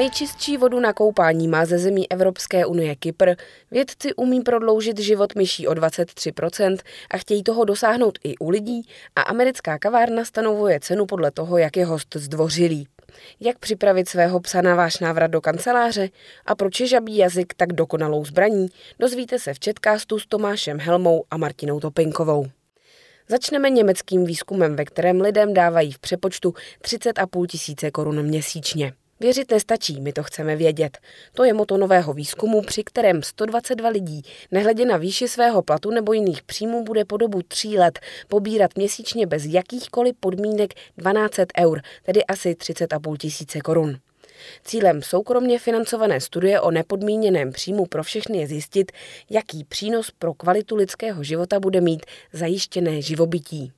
Nejčistší vodu na koupání má ze zemí Evropské unie Kypr. Vědci umí prodloužit život myší o 23% a chtějí toho dosáhnout i u lidí a americká kavárna stanovuje cenu podle toho, jak je host zdvořilý. Jak připravit svého psa na váš návrat do kanceláře a proč je žabí jazyk tak dokonalou zbraní, dozvíte se v Četkástu s Tomášem Helmou a Martinou Topinkovou. Začneme německým výzkumem, ve kterém lidem dávají v přepočtu 30,5 tisíce korun měsíčně. Věřit nestačí, my to chceme vědět. To je moto nového výzkumu, při kterém 122 lidí, nehledě na výši svého platu nebo jiných příjmů, bude po dobu tří let pobírat měsíčně bez jakýchkoliv podmínek 12 eur, tedy asi 30,5 tisíce korun. Cílem soukromně financované studie o nepodmíněném příjmu pro všechny je zjistit, jaký přínos pro kvalitu lidského života bude mít zajištěné živobytí.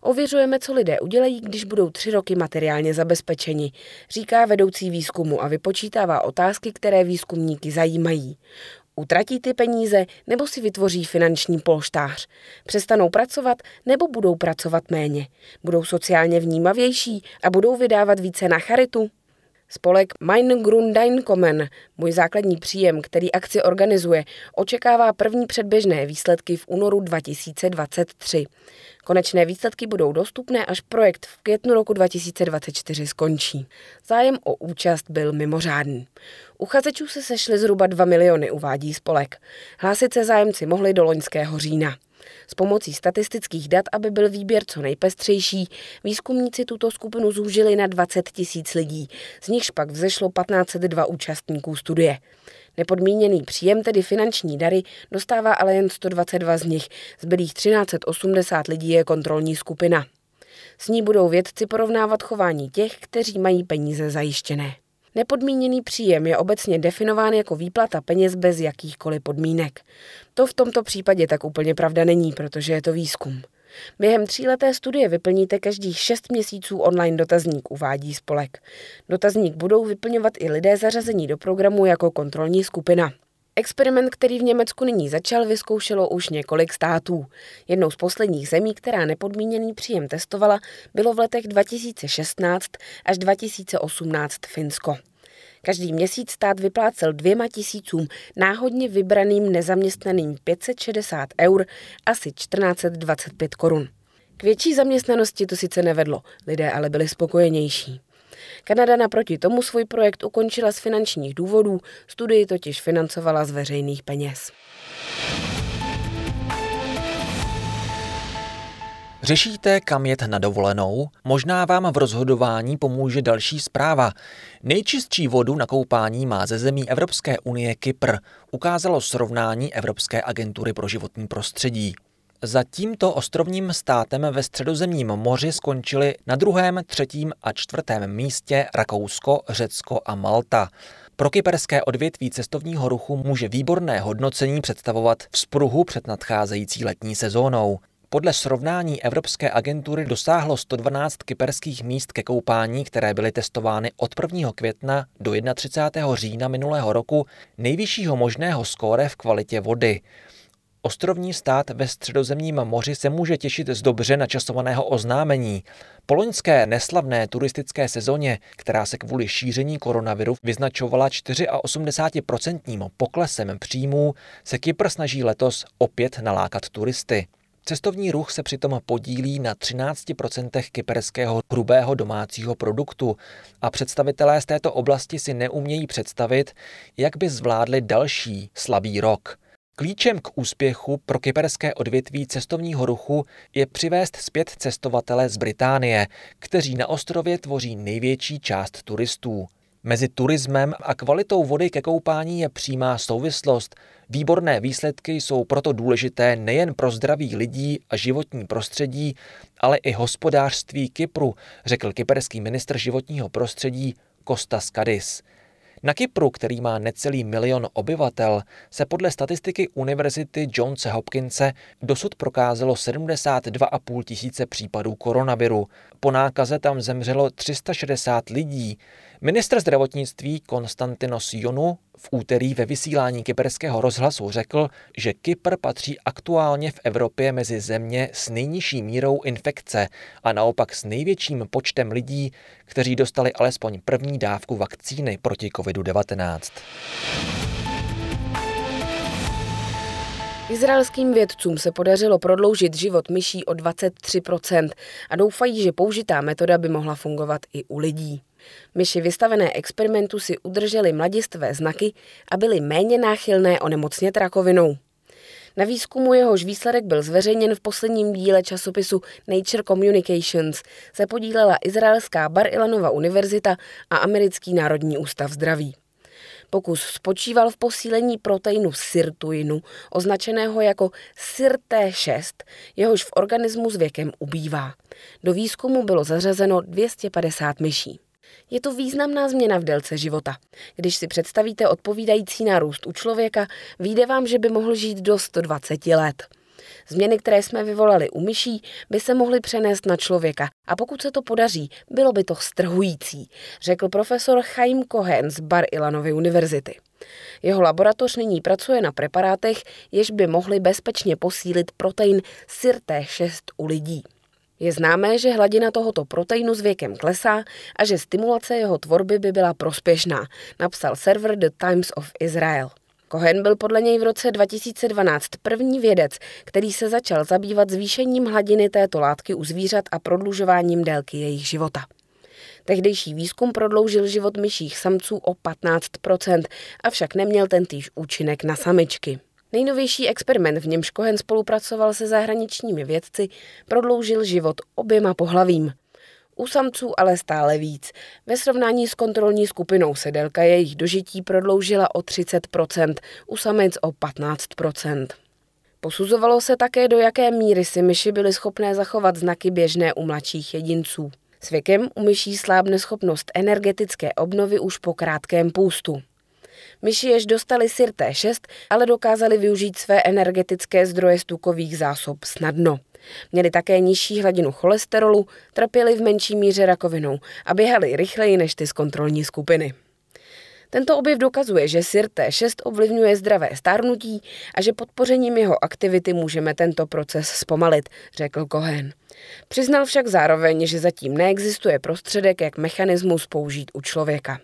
Ověřujeme, co lidé udělají, když budou tři roky materiálně zabezpečeni, říká vedoucí výzkumu a vypočítává otázky, které výzkumníky zajímají. Utratí ty peníze nebo si vytvoří finanční polštář? Přestanou pracovat nebo budou pracovat méně? Budou sociálně vnímavější a budou vydávat více na charitu? Spolek Mein Grundeinkommen, můj základní příjem, který akci organizuje, očekává první předběžné výsledky v únoru 2023. Konečné výsledky budou dostupné, až projekt v květnu roku 2024 skončí. Zájem o účast byl mimořádný. Uchazečů se sešly zhruba 2 miliony, uvádí spolek. Hlásit se zájemci mohli do loňského října. S pomocí statistických dat, aby byl výběr co nejpestřejší, výzkumníci tuto skupinu zúžili na 20 tisíc lidí, z nichž pak vzešlo 1502 účastníků studie. Nepodmíněný příjem, tedy finanční dary, dostává ale jen 122 z nich, zbylých 1380 lidí je kontrolní skupina. S ní budou vědci porovnávat chování těch, kteří mají peníze zajištěné. Nepodmíněný příjem je obecně definován jako výplata peněz bez jakýchkoliv podmínek. To v tomto případě tak úplně pravda není, protože je to výzkum. Během tříleté studie vyplníte každých šest měsíců online dotazník, uvádí spolek. Dotazník budou vyplňovat i lidé zařazení do programu jako kontrolní skupina. Experiment, který v Německu nyní začal, vyzkoušelo už několik států. Jednou z posledních zemí, která nepodmíněný příjem testovala, bylo v letech 2016 až 2018 Finsko. Každý měsíc stát vyplácel dvěma tisícům náhodně vybraným nezaměstnaným 560 eur, asi 1425 korun. K větší zaměstnanosti to sice nevedlo, lidé ale byli spokojenější. Kanada naproti tomu svůj projekt ukončila z finančních důvodů, studii totiž financovala z veřejných peněz. Řešíte, kam jet na dovolenou? Možná vám v rozhodování pomůže další zpráva. Nejčistší vodu na koupání má ze zemí Evropské unie Kypr, ukázalo srovnání Evropské agentury pro životní prostředí. Za tímto ostrovním státem ve středozemním moři skončili na druhém, třetím a čtvrtém místě Rakousko, Řecko a Malta. Pro kyperské odvětví cestovního ruchu může výborné hodnocení představovat vzpruhu před nadcházející letní sezónou. Podle srovnání Evropské agentury dosáhlo 112 kyperských míst ke koupání, které byly testovány od 1. května do 31. října minulého roku, nejvyššího možného skóre v kvalitě vody. Ostrovní stát ve středozemním moři se může těšit z dobře načasovaného oznámení. Po loňské neslavné turistické sezóně, která se kvůli šíření koronaviru vyznačovala 84% poklesem příjmů, se Kypr snaží letos opět nalákat turisty. Cestovní ruch se přitom podílí na 13% kyperského hrubého domácího produktu a představitelé z této oblasti si neumějí představit, jak by zvládli další slabý rok. Klíčem k úspěchu pro kyperské odvětví cestovního ruchu je přivést zpět cestovatele z Británie, kteří na ostrově tvoří největší část turistů. Mezi turismem a kvalitou vody ke koupání je přímá souvislost. Výborné výsledky jsou proto důležité nejen pro zdraví lidí a životní prostředí, ale i hospodářství Kypru, řekl kyperský ministr životního prostředí Kostas Kadis. Na Kypru, který má necelý milion obyvatel, se podle statistiky Univerzity Johnse Hopkinse dosud prokázalo 72,5 tisíce případů koronaviru. Po nákaze tam zemřelo 360 lidí. Ministr zdravotnictví Konstantinos Jonu v úterý ve vysílání kyperského rozhlasu řekl, že Kypr patří aktuálně v Evropě mezi země s nejnižší mírou infekce a naopak s největším počtem lidí, kteří dostali alespoň první dávku vakcíny proti COVID-19. Izraelským vědcům se podařilo prodloužit život myší o 23% a doufají, že použitá metoda by mohla fungovat i u lidí. Myši vystavené experimentu si udržely mladistvé znaky a byly méně náchylné onemocnět rakovinou. Na výzkumu jehož výsledek byl zveřejněn v posledním díle časopisu Nature Communications se podílela izraelská Bar Ilanova univerzita a Americký národní ústav zdraví. Pokus spočíval v posílení proteinu sirtuinu, označeného jako SIRT6, jehož v organismu s věkem ubývá. Do výzkumu bylo zařazeno 250 myší. Je to významná změna v délce života. Když si představíte odpovídající nárůst u člověka, vyjde vám, že by mohl žít do 120 let. Změny, které jsme vyvolali u myší, by se mohly přenést na člověka a pokud se to podaří, bylo by to strhující, řekl profesor Chaim Cohen z Bar Ilanovy univerzity. Jeho laboratoř nyní pracuje na preparátech, jež by mohly bezpečně posílit protein SIRT6 u lidí. Je známé, že hladina tohoto proteinu s věkem klesá a že stimulace jeho tvorby by byla prospěšná, napsal server The Times of Israel. Cohen byl podle něj v roce 2012 první vědec, který se začal zabývat zvýšením hladiny této látky u zvířat a prodlužováním délky jejich života. Tehdejší výzkum prodloužil život myších samců o 15%, avšak neměl tentýž účinek na samičky. Nejnovější experiment, v němž Cohen spolupracoval se zahraničními vědci, prodloužil život oběma pohlavím. U samců ale stále víc. Ve srovnání s kontrolní skupinou se délka jejich dožití prodloužila o 30%, u samic o 15%. Posuzovalo se také, do jaké míry si myši byly schopné zachovat znaky běžné u mladších jedinců. S věkem u myší slábne schopnost energetické obnovy už po krátkém půstu. Myši jež dostali Sirté 6, ale dokázali využít své energetické zdroje z tukových zásob snadno. Měli také nižší hladinu cholesterolu, trpěli v menší míře rakovinou a běhali rychleji než ty z kontrolní skupiny. Tento objev dokazuje, že SIRT-6 ovlivňuje zdravé stárnutí a že podpořením jeho aktivity můžeme tento proces zpomalit, řekl Cohen. Přiznal však zároveň, že zatím neexistuje prostředek, jak mechanismus použít u člověka.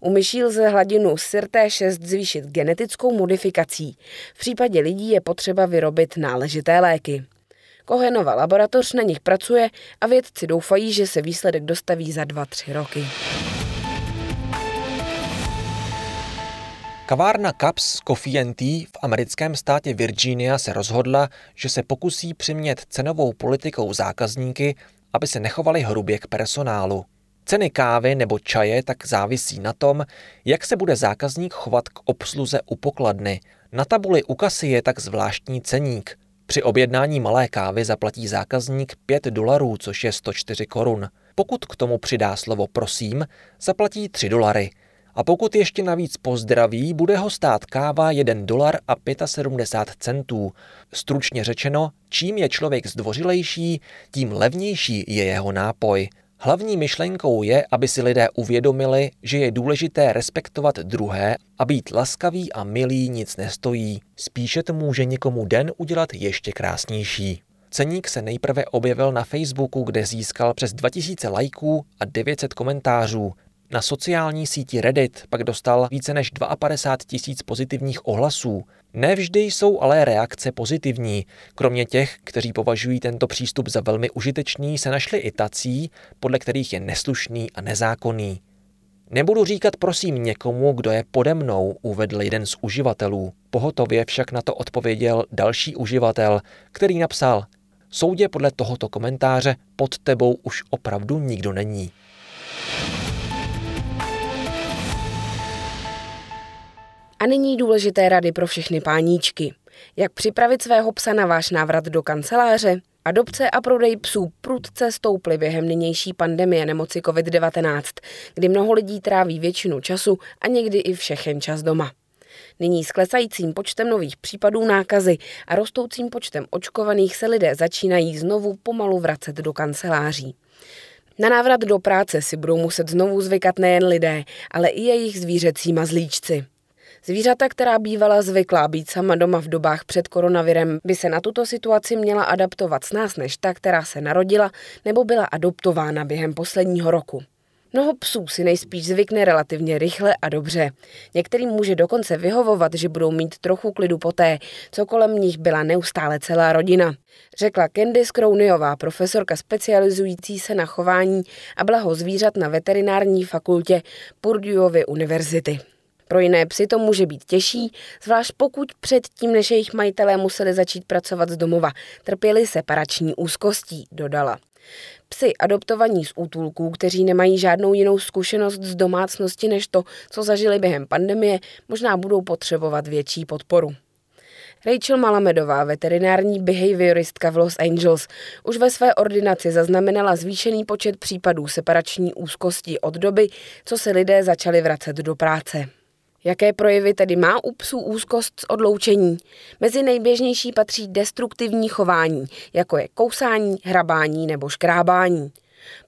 U myší lze hladinu SIRT-6 zvýšit genetickou modifikací. V případě lidí je potřeba vyrobit náležité léky. Kohenova laboratoř na nich pracuje a vědci doufají, že se výsledek dostaví za 2-3 roky. Kavárna Caps Coffee and Tea v americkém státě Virginia se rozhodla, že se pokusí přimět cenovou politikou zákazníky, aby se nechovali hrubě k personálu. Ceny kávy nebo čaje tak závisí na tom, jak se bude zákazník chovat k obsluze u pokladny. Na tabuli u kasy je tak zvláštní ceník. Při objednání malé kávy zaplatí zákazník 5 dolarů, což je 104 korun. Pokud k tomu přidá slovo prosím, zaplatí 3 dolary. A pokud ještě navíc pozdraví, bude ho stát káva 1 dolar a 75 centů. Stručně řečeno, čím je člověk zdvořilejší, tím levnější je jeho nápoj. Hlavní myšlenkou je, aby si lidé uvědomili, že je důležité respektovat druhé a být laskavý a milý nic nestojí. Spíše to může někomu den udělat ještě krásnější. Ceník se nejprve objevil na Facebooku, kde získal přes 2000 lajků a 900 komentářů. Na sociální síti Reddit pak dostal více než 52 tisíc pozitivních ohlasů. Nevždy jsou ale reakce pozitivní. Kromě těch, kteří považují tento přístup za velmi užitečný, se našli i tací, podle kterých je neslušný a nezákonný. Nebudu říkat prosím někomu, kdo je pode mnou, uvedl jeden z uživatelů. Pohotově však na to odpověděl další uživatel, který napsal Soudě podle tohoto komentáře pod tebou už opravdu nikdo není. A nyní důležité rady pro všechny páníčky. Jak připravit svého psa na váš návrat do kanceláře? Adopce a prodej psů prudce stouply během nynější pandemie nemoci COVID-19, kdy mnoho lidí tráví většinu času a někdy i všechen čas doma. Nyní s klesajícím počtem nových případů nákazy a rostoucím počtem očkovaných se lidé začínají znovu pomalu vracet do kanceláří. Na návrat do práce si budou muset znovu zvykat nejen lidé, ale i jejich zvířecí mazlíčci. Zvířata, která bývala zvyklá být sama doma v dobách před koronavirem, by se na tuto situaci měla adaptovat s nás než ta, která se narodila nebo byla adoptována během posledního roku. Mnoho psů si nejspíš zvykne relativně rychle a dobře. Některým může dokonce vyhovovat, že budou mít trochu klidu poté, co kolem nich byla neustále celá rodina. Řekla Candice Crownyová, profesorka specializující se na chování a blaho zvířat na veterinární fakultě Purdueovy univerzity. Pro jiné psy to může být těžší, zvlášť pokud předtím, než jejich majitelé museli začít pracovat z domova, trpěli separační úzkostí, dodala. Psy adoptovaní z útulků, kteří nemají žádnou jinou zkušenost z domácnosti než to, co zažili během pandemie, možná budou potřebovat větší podporu. Rachel Malamedová, veterinární behavioristka v Los Angeles, už ve své ordinaci zaznamenala zvýšený počet případů separační úzkosti od doby, co se lidé začali vracet do práce. Jaké projevy tedy má u psů úzkost z odloučení? Mezi nejběžnější patří destruktivní chování, jako je kousání, hrabání nebo škrábání.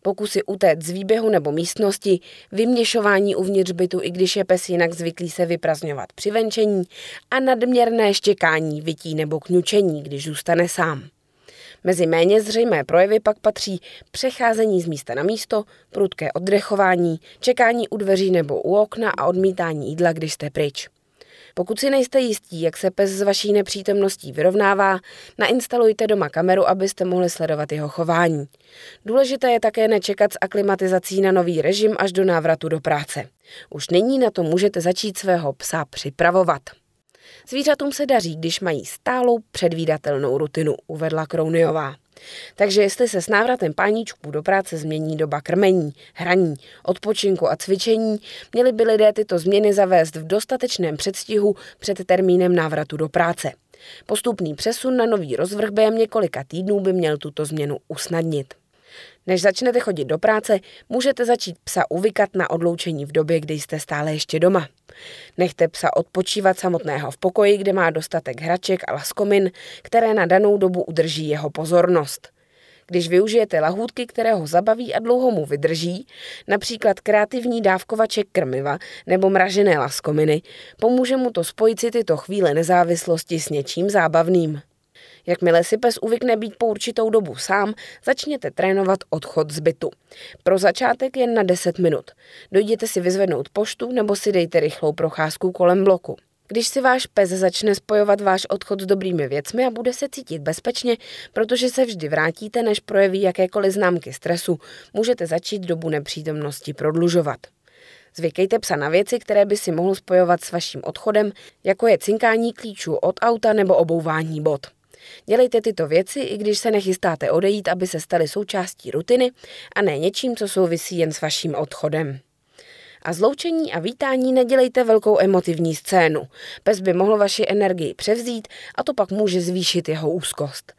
Pokusy utéct z výběhu nebo místnosti, vyměšování uvnitř bytu, i když je pes jinak zvyklý se vyprazňovat při venčení a nadměrné štěkání, vytí nebo kňučení, když zůstane sám. Mezi méně zřejmé projevy pak patří přecházení z místa na místo, prudké oddechování, čekání u dveří nebo u okna a odmítání jídla, když jste pryč. Pokud si nejste jistí, jak se pes s vaší nepřítomností vyrovnává, nainstalujte doma kameru, abyste mohli sledovat jeho chování. Důležité je také nečekat s aklimatizací na nový režim až do návratu do práce. Už nyní na to můžete začít svého psa připravovat. Zvířatům se daří, když mají stálou předvídatelnou rutinu, uvedla Krouniová. Takže jestli se s návratem páníčků do práce změní doba krmení, hraní, odpočinku a cvičení, měli by lidé tyto změny zavést v dostatečném předstihu před termínem návratu do práce. Postupný přesun na nový rozvrh během několika týdnů by měl tuto změnu usnadnit. Než začnete chodit do práce, můžete začít psa uvykat na odloučení v době, kdy jste stále ještě doma. Nechte psa odpočívat samotného v pokoji, kde má dostatek hraček a laskomin, které na danou dobu udrží jeho pozornost. Když využijete lahůdky, které ho zabaví a dlouho mu vydrží, například kreativní dávkovaček krmiva nebo mražené laskominy, pomůže mu to spojit si tyto chvíle nezávislosti s něčím zábavným. Jakmile si pes uvykne být po určitou dobu sám, začněte trénovat odchod z bytu. Pro začátek jen na 10 minut. Dojděte si vyzvednout poštu nebo si dejte rychlou procházku kolem bloku. Když si váš pes začne spojovat váš odchod s dobrými věcmi a bude se cítit bezpečně, protože se vždy vrátíte, než projeví jakékoliv známky stresu, můžete začít dobu nepřítomnosti prodlužovat. Zvykejte psa na věci, které by si mohl spojovat s vaším odchodem, jako je cinkání klíčů od auta nebo obouvání bot. Dělejte tyto věci, i když se nechystáte odejít, aby se staly součástí rutiny a ne něčím, co souvisí jen s vaším odchodem. A zloučení a vítání nedělejte velkou emotivní scénu. Pes by mohl vaši energii převzít a to pak může zvýšit jeho úzkost.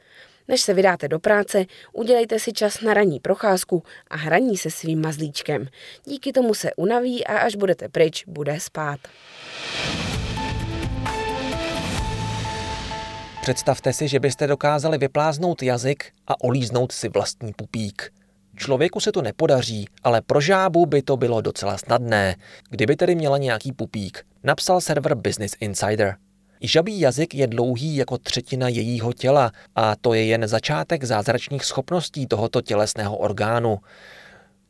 Než se vydáte do práce, udělejte si čas na ranní procházku a hraní se svým mazlíčkem. Díky tomu se unaví a až budete pryč, bude spát. Představte si, že byste dokázali vypláznout jazyk a olíznout si vlastní pupík. Člověku se to nepodaří, ale pro žábu by to bylo docela snadné, kdyby tedy měla nějaký pupík, napsal server Business Insider. Žabý jazyk je dlouhý jako třetina jejího těla a to je jen začátek zázračných schopností tohoto tělesného orgánu.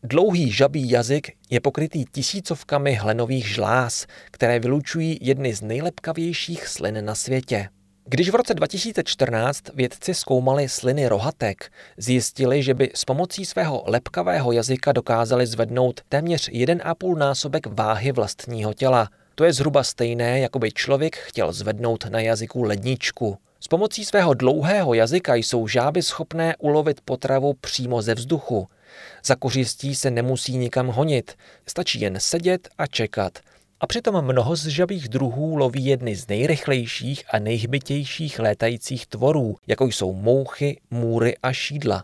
Dlouhý žabý jazyk je pokrytý tisícovkami hlenových žláz, které vylučují jedny z nejlepkavějších slin na světě. Když v roce 2014 vědci zkoumali sliny rohatek, zjistili, že by s pomocí svého lepkavého jazyka dokázali zvednout téměř 1,5 násobek váhy vlastního těla. To je zhruba stejné, jako by člověk chtěl zvednout na jazyku ledničku. S pomocí svého dlouhého jazyka jsou žáby schopné ulovit potravu přímo ze vzduchu. Za kořistí se nemusí nikam honit, stačí jen sedět a čekat – a přitom mnoho z žabých druhů loví jedny z nejrychlejších a nejhbitějších létajících tvorů, jako jsou mouchy, můry a šídla.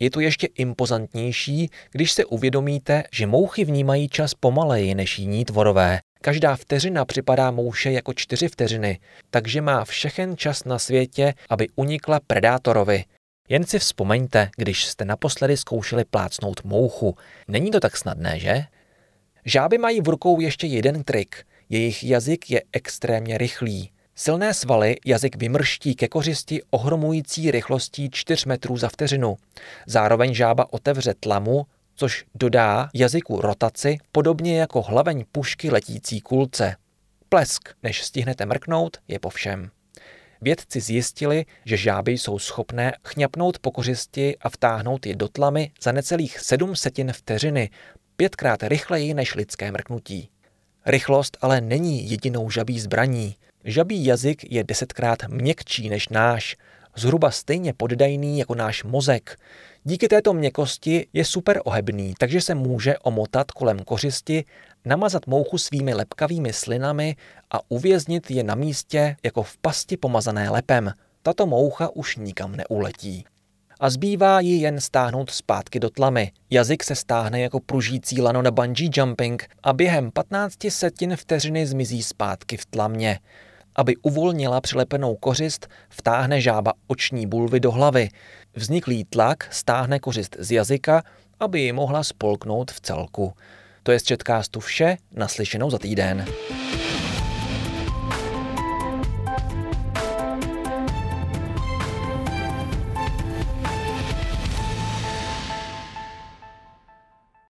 Je to ještě impozantnější, když se uvědomíte, že mouchy vnímají čas pomaleji než jiní tvorové. Každá vteřina připadá mouše jako čtyři vteřiny, takže má všechen čas na světě, aby unikla predátorovi. Jen si vzpomeňte, když jste naposledy zkoušeli plácnout mouchu. Není to tak snadné, že? Žáby mají v rukou ještě jeden trik. Jejich jazyk je extrémně rychlý. Silné svaly jazyk vymrští ke kořisti ohromující rychlostí 4 metrů za vteřinu. Zároveň žába otevře tlamu, což dodá jazyku rotaci, podobně jako hlaveň pušky letící kulce. Plesk, než stihnete mrknout, je po všem. Vědci zjistili, že žáby jsou schopné chňapnout po kořisti a vtáhnout je do tlamy za necelých 7 setin vteřiny, pětkrát rychleji než lidské mrknutí. Rychlost ale není jedinou žabí zbraní. Žabí jazyk je desetkrát měkčí než náš, zhruba stejně poddajný jako náš mozek. Díky této měkosti je super ohebný, takže se může omotat kolem kořisti, namazat mouchu svými lepkavými slinami a uvěznit je na místě jako v pasti pomazané lepem. Tato moucha už nikam neuletí. A zbývá ji jen stáhnout zpátky do tlamy. Jazyk se stáhne jako pružící lano na bungee jumping a během 15 setin vteřiny zmizí zpátky v tlamě. Aby uvolnila přilepenou kořist, vtáhne žába oční bulvy do hlavy. Vzniklý tlak stáhne kořist z jazyka, aby ji mohla spolknout v celku. To je z Četkástu vše, naslyšenou za týden.